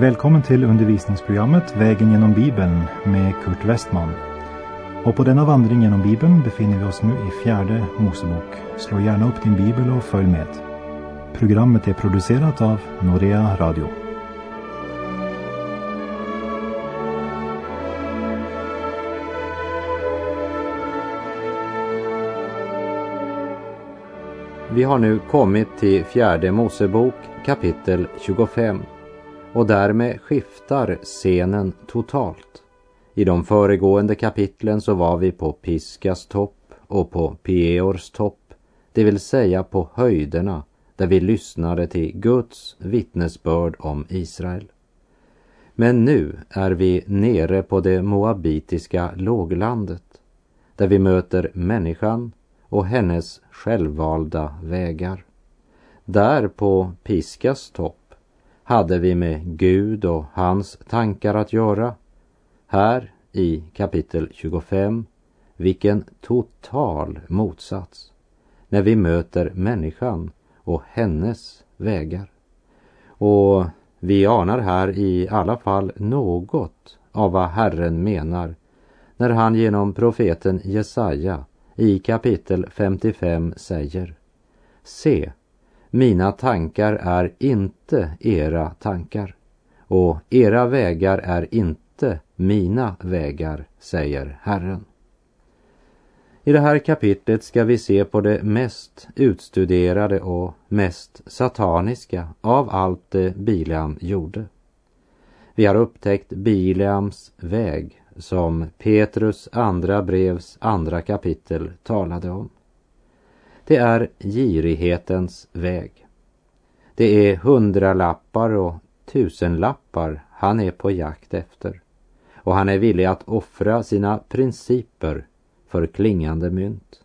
Välkommen till undervisningsprogrammet Vägen genom Bibeln med Kurt Westman. Och på denna vandring genom Bibeln befinner vi oss nu i fjärde Mosebok. Slå gärna upp din bibel och följ med. Programmet är producerat av Norea Radio. Vi har nu kommit till fjärde Mosebok kapitel 25 och därmed skiftar scenen totalt. I de föregående kapitlen så var vi på Piskas topp och på Peors topp, det vill säga på höjderna där vi lyssnade till Guds vittnesbörd om Israel. Men nu är vi nere på det moabitiska låglandet där vi möter människan och hennes självvalda vägar. Där på Piskas topp hade vi med Gud och hans tankar att göra. Här i kapitel 25, vilken total motsats när vi möter människan och hennes vägar. Och vi anar här i alla fall något av vad Herren menar när han genom profeten Jesaja i kapitel 55 säger Se, mina tankar är inte era tankar och era vägar är inte mina vägar, säger Herren. I det här kapitlet ska vi se på det mest utstuderade och mest sataniska av allt det Bileam gjorde. Vi har upptäckt Bileams väg som Petrus andra brevs andra kapitel talade om. Det är girighetens väg. Det är hundralappar och tusenlappar han är på jakt efter och han är villig att offra sina principer för klingande mynt.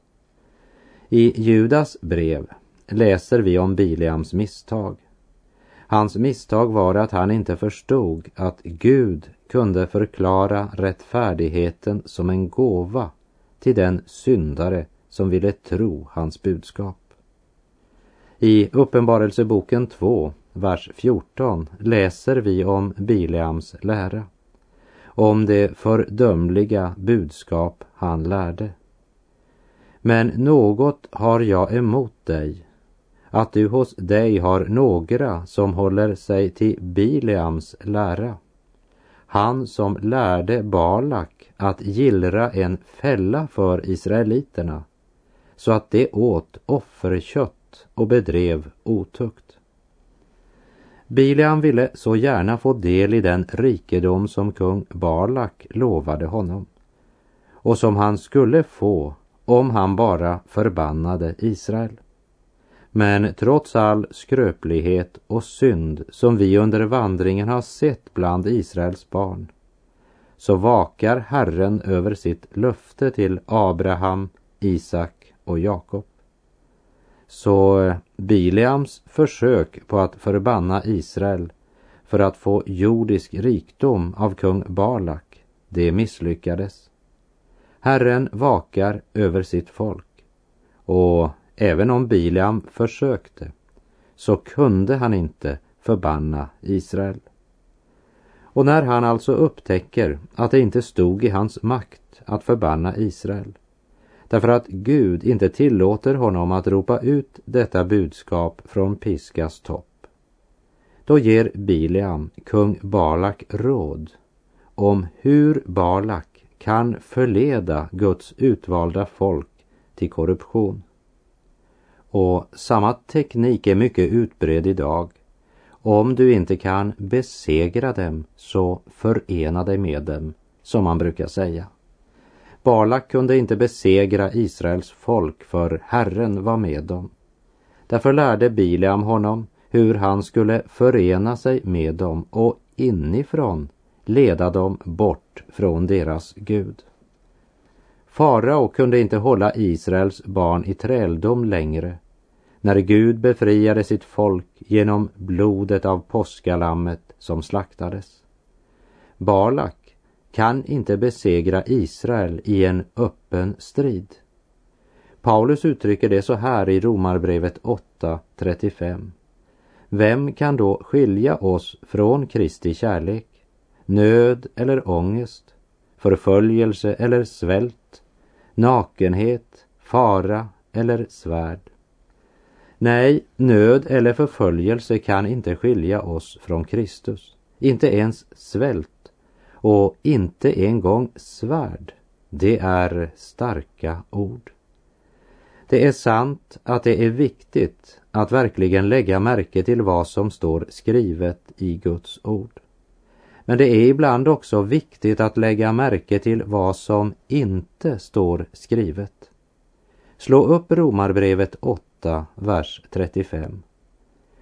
I Judas brev läser vi om Bileams misstag. Hans misstag var att han inte förstod att Gud kunde förklara rättfärdigheten som en gåva till den syndare som ville tro hans budskap. I Uppenbarelseboken 2, vers 14 läser vi om Bileams lära, om det fördömliga budskap han lärde. Men något har jag emot dig, att du hos dig har några som håller sig till Bileams lära. Han som lärde Balak att gillra en fälla för israeliterna så att de åt offerkött och bedrev otukt. Bileam ville så gärna få del i den rikedom som kung Balak lovade honom och som han skulle få om han bara förbannade Israel. Men trots all skröplighet och synd som vi under vandringen har sett bland Israels barn så vakar Herren över sitt löfte till Abraham, Isak och Jakob. Så eh, Bileams försök på att förbanna Israel för att få jordisk rikdom av kung Balak, det misslyckades. Herren vakar över sitt folk och även om Bileam försökte så kunde han inte förbanna Israel. Och när han alltså upptäcker att det inte stod i hans makt att förbanna Israel därför att Gud inte tillåter honom att ropa ut detta budskap från Piskas topp. Då ger Bileam kung Balak råd om hur Balak kan förleda Guds utvalda folk till korruption. Och samma teknik är mycket utbredd idag. Om du inte kan besegra dem så förena dig med dem, som man brukar säga. Balak kunde inte besegra Israels folk för Herren var med dem. Därför lärde Bileam honom hur han skulle förena sig med dem och inifrån leda dem bort från deras Gud. Farao kunde inte hålla Israels barn i träldom längre när Gud befriade sitt folk genom blodet av påskalammet som slaktades. Balak kan inte besegra Israel i en öppen strid. Paulus uttrycker det så här i Romarbrevet 8.35. Vem kan då skilja oss från Kristi kärlek? Nöd eller ångest? Förföljelse eller svält? Nakenhet, fara eller svärd? Nej, nöd eller förföljelse kan inte skilja oss från Kristus. Inte ens svält och inte en gång svärd. Det är starka ord. Det är sant att det är viktigt att verkligen lägga märke till vad som står skrivet i Guds ord. Men det är ibland också viktigt att lägga märke till vad som inte står skrivet. Slå upp Romarbrevet 8, vers 35.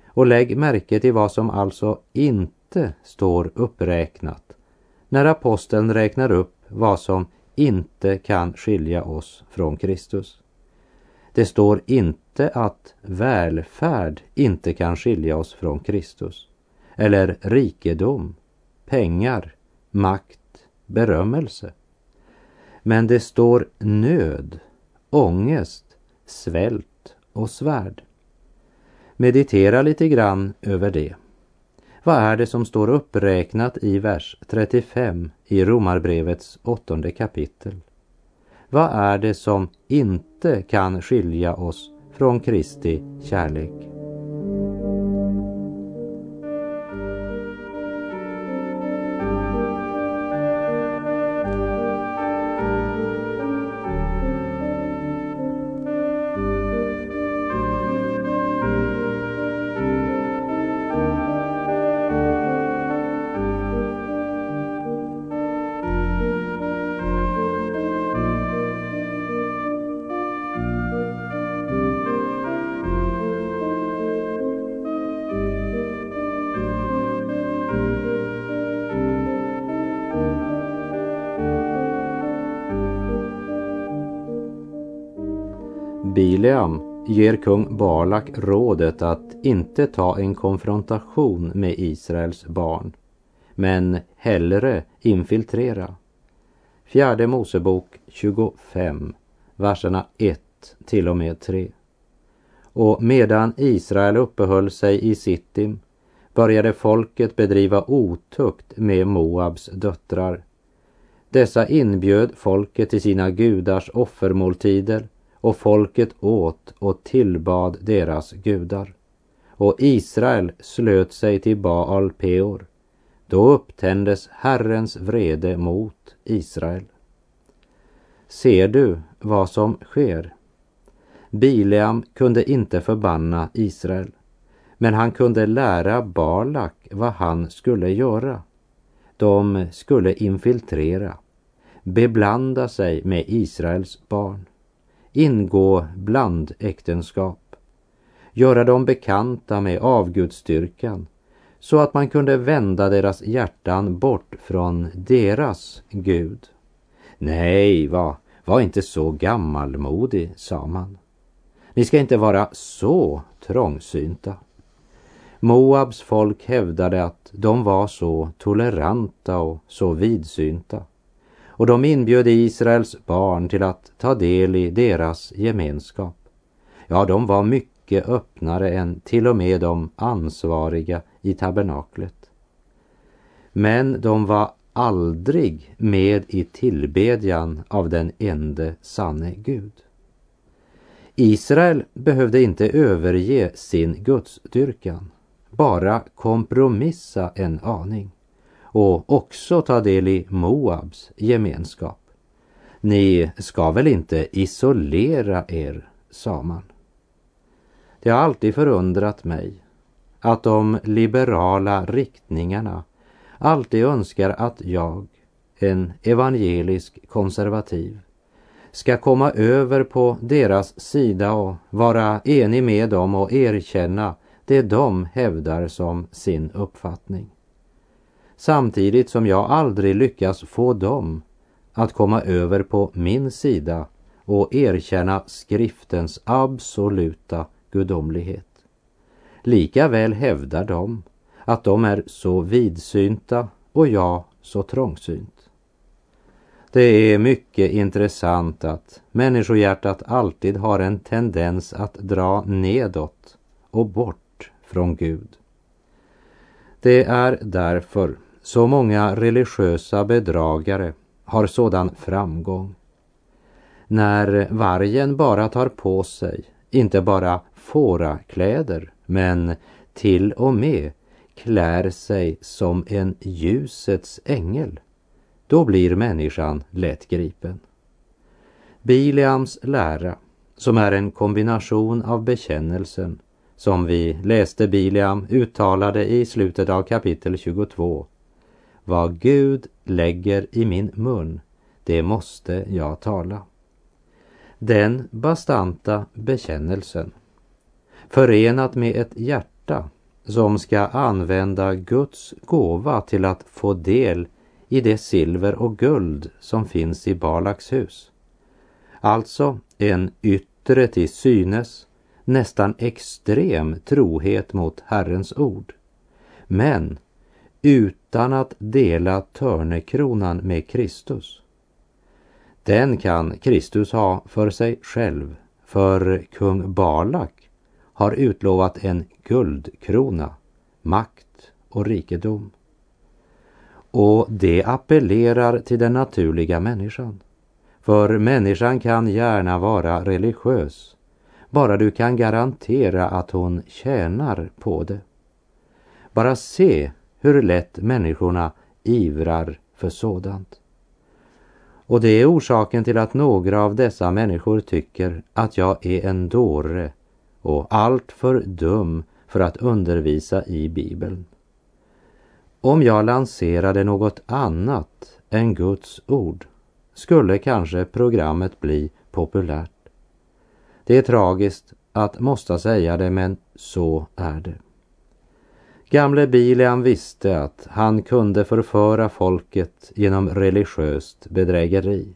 Och lägg märke till vad som alltså inte står uppräknat när aposteln räknar upp vad som inte kan skilja oss från Kristus. Det står inte att välfärd inte kan skilja oss från Kristus. Eller rikedom, pengar, makt, berömmelse. Men det står nöd, ångest, svält och svärd. Meditera lite grann över det. Vad är det som står uppräknat i vers 35 i Romarbrevets åttonde kapitel? Vad är det som inte kan skilja oss från Kristi kärlek? Bileam ger kung Balak rådet att inte ta en konfrontation med Israels barn, men hellre infiltrera. Fjärde Mosebok 25, verserna 1 till och med 3. Och medan Israel uppehöll sig i Sittim började folket bedriva otukt med Moabs döttrar. Dessa inbjöd folket till sina gudars offermåltider och folket åt och tillbad deras gudar. Och Israel slöt sig till Baal Peor. Då upptändes Herrens vrede mot Israel. Ser du vad som sker? Bileam kunde inte förbanna Israel, men han kunde lära Balak vad han skulle göra. De skulle infiltrera, beblanda sig med Israels barn ingå blandäktenskap, göra dem bekanta med avgudsstyrkan så att man kunde vända deras hjärtan bort från deras Gud. Nej, var, var inte så gammalmodig, sa man. Ni ska inte vara så trångsynta. Moabs folk hävdade att de var så toleranta och så vidsynta och de inbjöd Israels barn till att ta del i deras gemenskap. Ja, de var mycket öppnare än till och med de ansvariga i tabernaklet. Men de var aldrig med i tillbedjan av den ende sanne Gud. Israel behövde inte överge sin gudsdyrkan, bara kompromissa en aning och också ta del i Moabs gemenskap. Ni ska väl inte isolera er, sa man. Det har alltid förundrat mig att de liberala riktningarna alltid önskar att jag, en evangelisk konservativ, ska komma över på deras sida och vara enig med dem och erkänna det de hävdar som sin uppfattning samtidigt som jag aldrig lyckas få dem att komma över på min sida och erkänna skriftens absoluta gudomlighet. Likaväl hävdar de att de är så vidsynta och jag så trångsynt. Det är mycket intressant att människohjärtat alltid har en tendens att dra nedåt och bort från Gud. Det är därför så många religiösa bedragare har sådan framgång. När vargen bara tar på sig, inte bara fårakläder, men till och med klär sig som en ljusets ängel, då blir människan lätt gripen. Bileams lära, som är en kombination av bekännelsen som vi läste Bileam uttalade i slutet av kapitel 22. Vad Gud lägger i min mun, det måste jag tala. Den bastanta bekännelsen, förenat med ett hjärta som ska använda Guds gåva till att få del i det silver och guld som finns i Balaks hus. Alltså en yttre till synes nästan extrem trohet mot Herrens ord. Men utan att dela törnekronan med Kristus. Den kan Kristus ha för sig själv, för kung Balak har utlovat en guldkrona, makt och rikedom. Och det appellerar till den naturliga människan. För människan kan gärna vara religiös bara du kan garantera att hon tjänar på det. Bara se hur lätt människorna ivrar för sådant. Och det är orsaken till att några av dessa människor tycker att jag är en dåre och alltför dum för att undervisa i Bibeln. Om jag lanserade något annat än Guds ord skulle kanske programmet bli populärt. Det är tragiskt att måste säga det, men så är det. Gamle Bileam visste att han kunde förföra folket genom religiöst bedrägeri.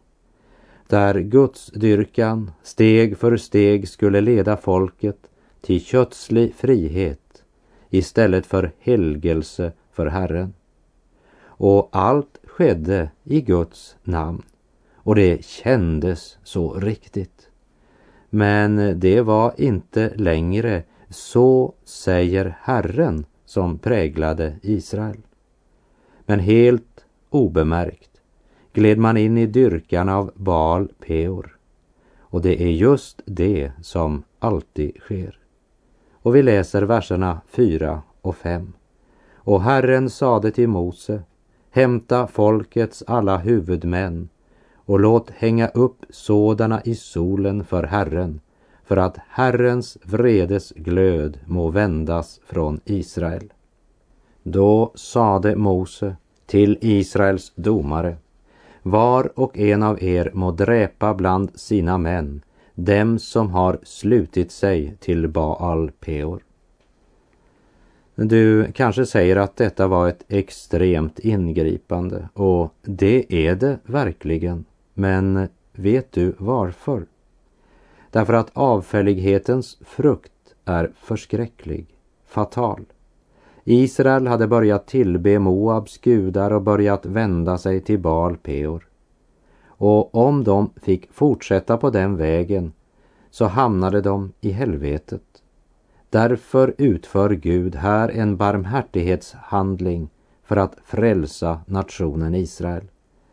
Där gudsdyrkan steg för steg skulle leda folket till kötslig frihet istället för helgelse för Herren. Och allt skedde i Guds namn och det kändes så riktigt. Men det var inte längre så säger Herren som präglade Israel. Men helt obemärkt gled man in i dyrkan av Baal Peor. Och det är just det som alltid sker. Och vi läser verserna 4 och 5. Och Herren sade till Mose, hämta folkets alla huvudmän och låt hänga upp sådana i solen för Herren, för att Herrens vredes glöd må vändas från Israel. Då sade Mose till Israels domare, var och en av er må dräpa bland sina män dem som har slutit sig till Baal Peor. Du kanske säger att detta var ett extremt ingripande och det är det verkligen. Men vet du varför? Därför att avfällighetens frukt är förskräcklig, fatal. Israel hade börjat tillbe Moabs gudar och börjat vända sig till Baal Peor. Och om de fick fortsätta på den vägen så hamnade de i helvetet. Därför utför Gud här en barmhärtighetshandling för att frälsa nationen Israel.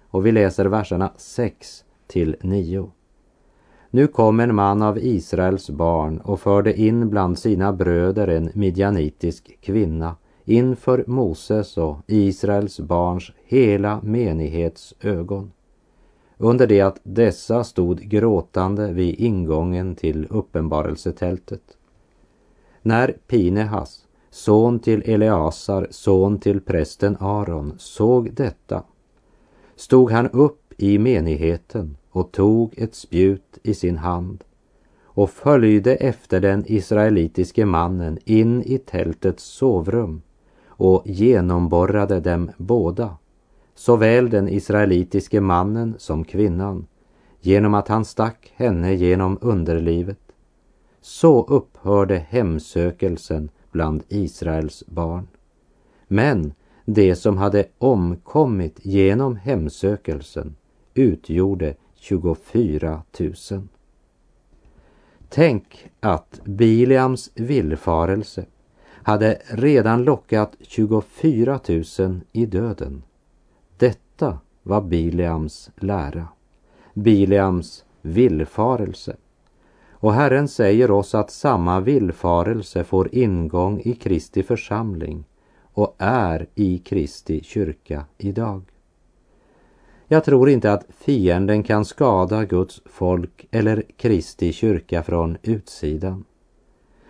Och vi läser verserna 6 till 9. Nu kom en man av Israels barn och förde in bland sina bröder en midjanitisk kvinna inför Moses och Israels barns hela menighets ögon. Under det att dessa stod gråtande vid ingången till uppenbarelsetältet. När Pinehas, son till Eleasar, son till prästen Aron, såg detta stod han upp i menigheten och tog ett spjut i sin hand och följde efter den israelitiske mannen in i tältets sovrum och genomborrade dem båda, såväl den israelitiske mannen som kvinnan, genom att han stack henne genom underlivet. Så upphörde hemsökelsen bland Israels barn. Men det som hade omkommit genom hemsökelsen utgjorde 24 000. Tänk att Biliams villfarelse hade redan lockat 24 000 i döden. Detta var Bileams lära, Bileams villfarelse. Och Herren säger oss att samma villfarelse får ingång i Kristi församling och är i Kristi kyrka idag. Jag tror inte att fienden kan skada Guds folk eller Kristi kyrka från utsidan.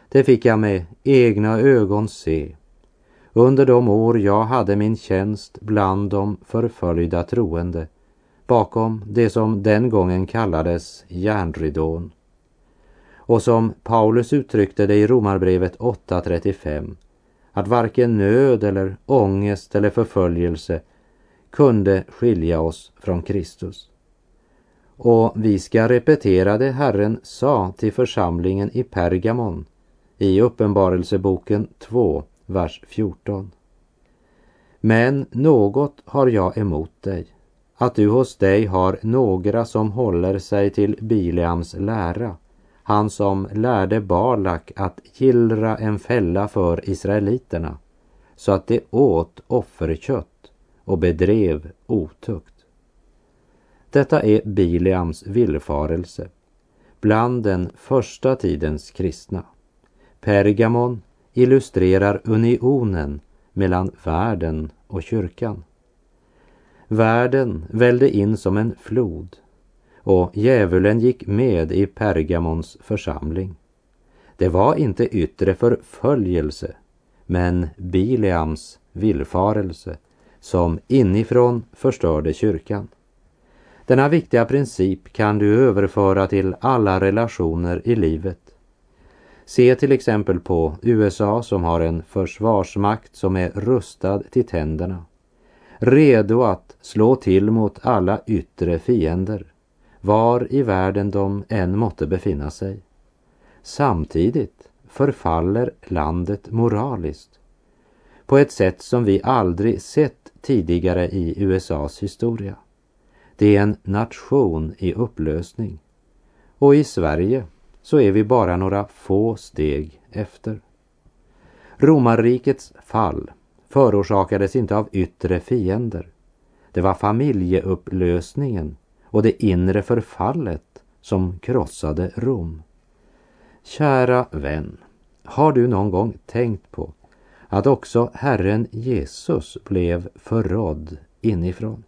Det fick jag med egna ögon se under de år jag hade min tjänst bland de förföljda troende bakom det som den gången kallades järnridån och som Paulus uttryckte det i Romarbrevet 8.35 att varken nöd eller ångest eller förföljelse kunde skilja oss från Kristus. Och vi ska repetera det Herren sa till församlingen i Pergamon i Uppenbarelseboken 2, vers 14. Men något har jag emot dig, att du hos dig har några som håller sig till Bileams lära, han som lärde Balak att gillra en fälla för israeliterna, så att de åt offerkött och bedrev otukt. Detta är Bileams villfarelse bland den första tidens kristna. Pergamon illustrerar unionen mellan världen och kyrkan. Världen välde in som en flod och djävulen gick med i Pergamons församling. Det var inte yttre förföljelse men Bileams villfarelse som inifrån förstörde kyrkan. Denna viktiga princip kan du överföra till alla relationer i livet Se till exempel på USA som har en försvarsmakt som är rustad till tänderna. Redo att slå till mot alla yttre fiender, var i världen de än måtte befinna sig. Samtidigt förfaller landet moraliskt på ett sätt som vi aldrig sett tidigare i USAs historia. Det är en nation i upplösning. Och i Sverige så är vi bara några få steg efter. Romarrikets fall förorsakades inte av yttre fiender. Det var familjeupplösningen och det inre förfallet som krossade Rom. Kära vän, har du någon gång tänkt på att också Herren Jesus blev förrådd inifrån?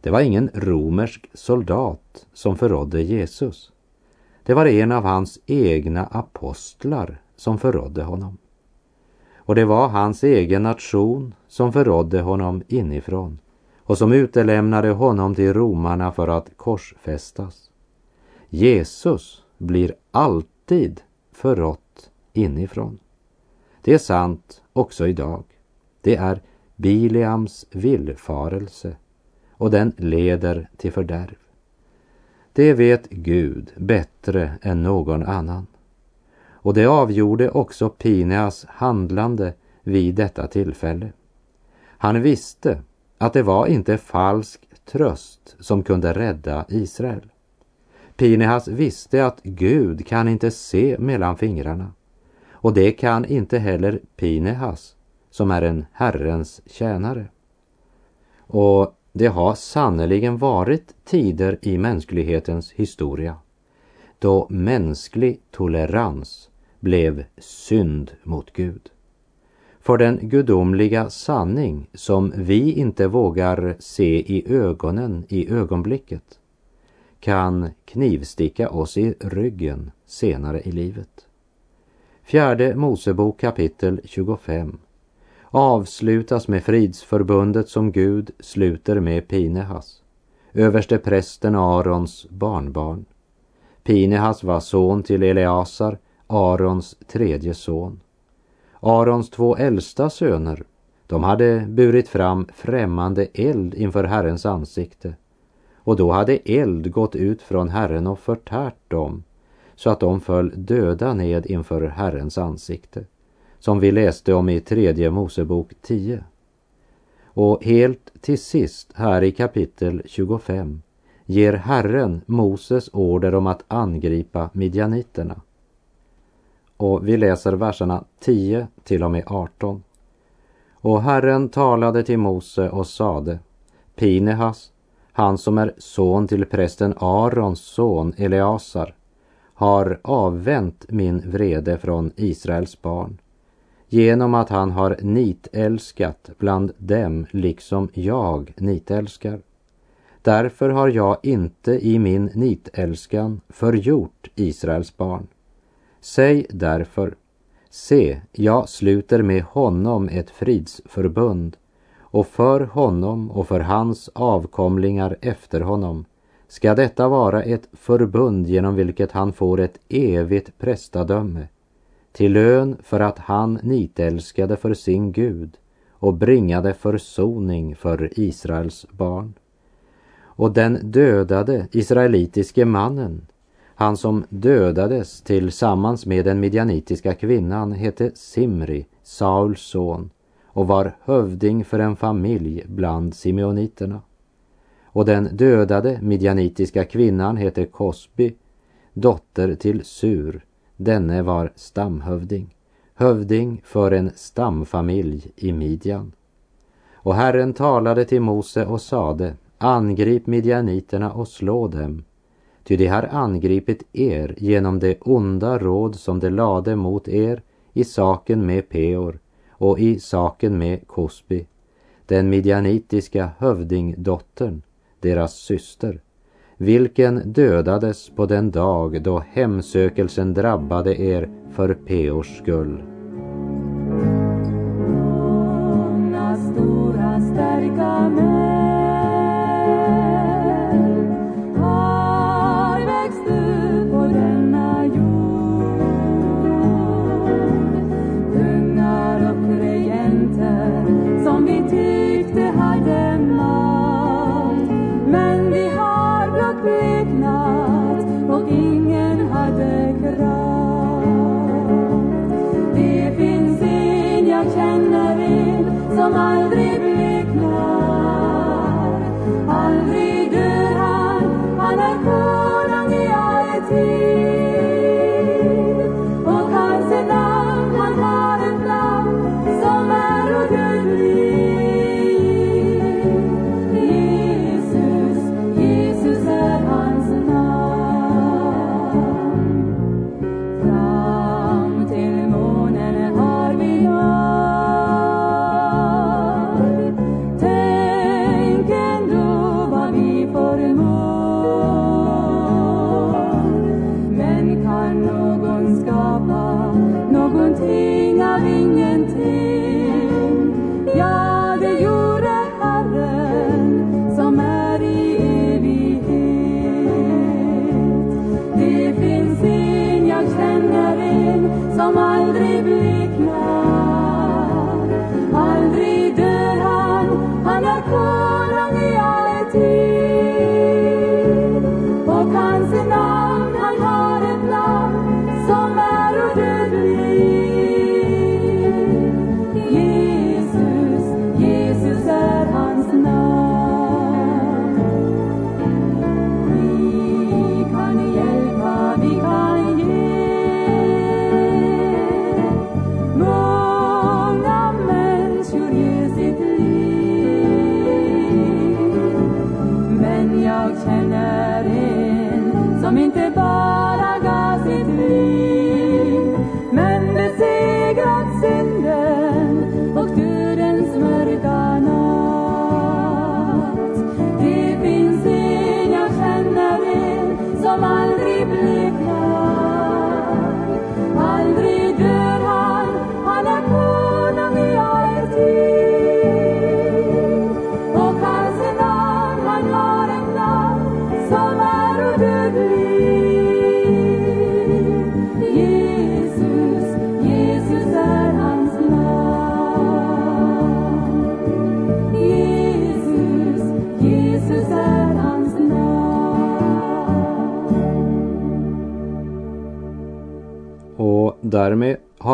Det var ingen romersk soldat som förrådde Jesus. Det var en av hans egna apostlar som förrådde honom. Och det var hans egen nation som förrådde honom inifrån och som utelämnade honom till romarna för att korsfästas. Jesus blir alltid förrått inifrån. Det är sant också idag. Det är Bileams villfarelse och den leder till fördärv. Det vet Gud bättre än någon annan. Och det avgjorde också Pineas handlande vid detta tillfälle. Han visste att det var inte falsk tröst som kunde rädda Israel. Pinehas visste att Gud kan inte se mellan fingrarna och det kan inte heller Pinehas som är en Herrens tjänare. Och det har sannerligen varit tider i mänsklighetens historia då mänsklig tolerans blev synd mot Gud. För den gudomliga sanning som vi inte vågar se i ögonen i ögonblicket kan knivsticka oss i ryggen senare i livet. Fjärde Mosebok kapitel 25 avslutas med fridsförbundet som Gud sluter med Pinehas, överste prästen Arons barnbarn. Pinehas var son till Eleasar, Arons tredje son. Arons två äldsta söner, de hade burit fram främmande eld inför Herrens ansikte och då hade eld gått ut från Herren och förtärt dem så att de föll döda ned inför Herrens ansikte som vi läste om i tredje Mosebok 10. Och helt till sist här i kapitel 25 ger Herren Moses order om att angripa midjaniterna. Och vi läser verserna 10 till och med 18. Och Herren talade till Mose och sade Pinehas, han som är son till prästen Arons son Eleasar, har avvänt min vrede från Israels barn genom att han har nitälskat bland dem liksom jag nitälskar. Därför har jag inte i min nitälskan förgjort Israels barn. Säg därför, se, jag sluter med honom ett fridsförbund och för honom och för hans avkomlingar efter honom ska detta vara ett förbund genom vilket han får ett evigt prästadöme till lön för att han nitälskade för sin Gud och bringade försoning för Israels barn. Och den dödade israelitiske mannen, han som dödades tillsammans med den midjanitiska kvinnan, hette Simri, Sauls son, och var hövding för en familj bland simeoniterna. Och den dödade midjanitiska kvinnan hette Kosbi, dotter till Sur, Denne var stamhövding, hövding för en stamfamilj i Midjan. Och Herren talade till Mose och sade, angrip midjaniterna och slå dem, ty de har angripit er genom det onda råd som de lade mot er i saken med Peor och i saken med Kosbi, den midjanitiska hövdingdottern, deras syster, vilken dödades på den dag då hemsökelsen drabbade er för Peors skull. Stora starka män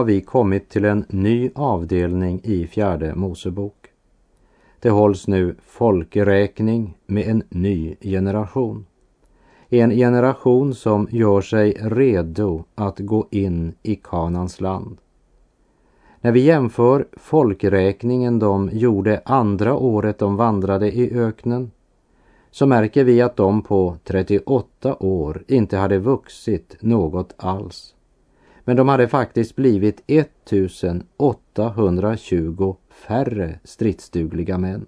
vi kommit till en ny avdelning i fjärde Mosebok. Det hålls nu folkräkning med en ny generation. En generation som gör sig redo att gå in i Kanans land. När vi jämför folkräkningen de gjorde andra året de vandrade i öknen så märker vi att de på 38 år inte hade vuxit något alls. Men de hade faktiskt blivit 1820 färre stridsdugliga män.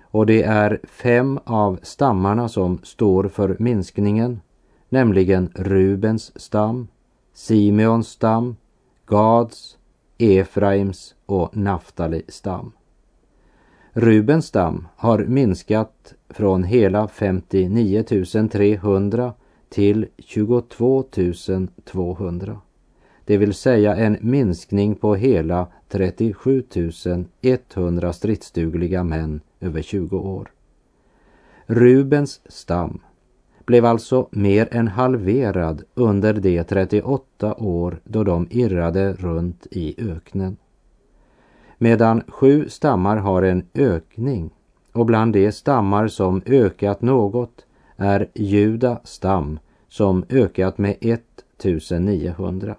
Och det är fem av stammarna som står för minskningen, nämligen Rubens stam, Simeons stam, Gads, Efraims och Naftali stam. Rubens stam har minskat från hela 59 300 till 22 200. Det vill säga en minskning på hela 37 100 stridsdugliga män över 20 år. Rubens stam blev alltså mer än halverad under de 38 år då de irrade runt i öknen. Medan sju stammar har en ökning och bland de stammar som ökat något är Juda stam som ökat med 1900.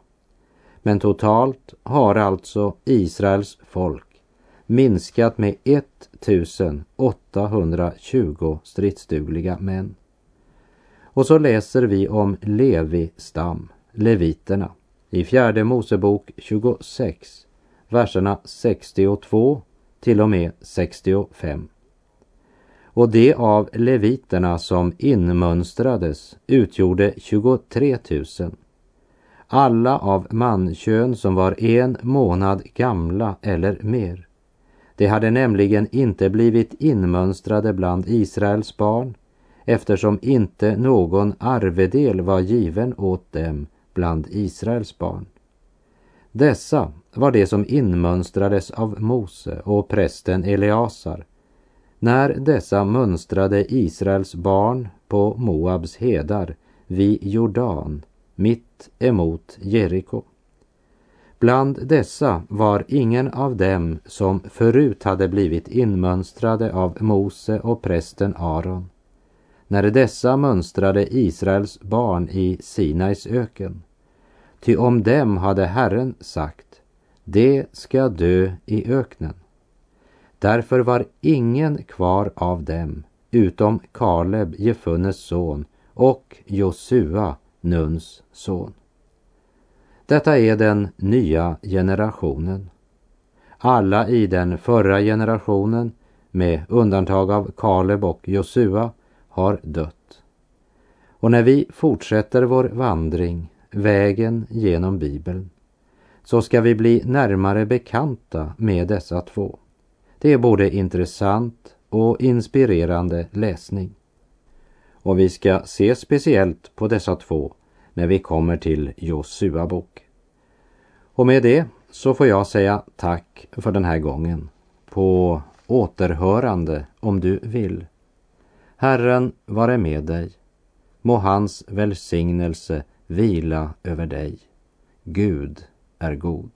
Men totalt har alltså Israels folk minskat med 1820 stridsdugliga män. Och så läser vi om Levi stam, leviterna, i fjärde Mosebok 26, verserna 62 till och med 65. Och det av leviterna som inmönstrades utgjorde 23 000. Alla av mankön som var en månad gamla eller mer. De hade nämligen inte blivit inmönstrade bland Israels barn eftersom inte någon arvedel var given åt dem bland Israels barn. Dessa var det som inmönstrades av Mose och prästen Eleasar när dessa mönstrade Israels barn på Moabs hedar vid Jordan mitt emot Jeriko. Bland dessa var ingen av dem som förut hade blivit inmönstrade av Mose och prästen Aron när dessa mönstrade Israels barn i Sinais öken. Ty om dem hade Herren sagt, det ska dö i öknen. Därför var ingen kvar av dem utom Kaleb, Jefunnes son, och Josua, Nuns son. Detta är den nya generationen. Alla i den förra generationen, med undantag av Kaleb och Josua, har dött. Och när vi fortsätter vår vandring, vägen genom Bibeln, så ska vi bli närmare bekanta med dessa två. Det är både intressant och inspirerande läsning. Och vi ska se speciellt på dessa två när vi kommer till Josua bok. Och med det så får jag säga tack för den här gången. På återhörande om du vill. Herren vare med dig. Må hans välsignelse vila över dig. Gud är god.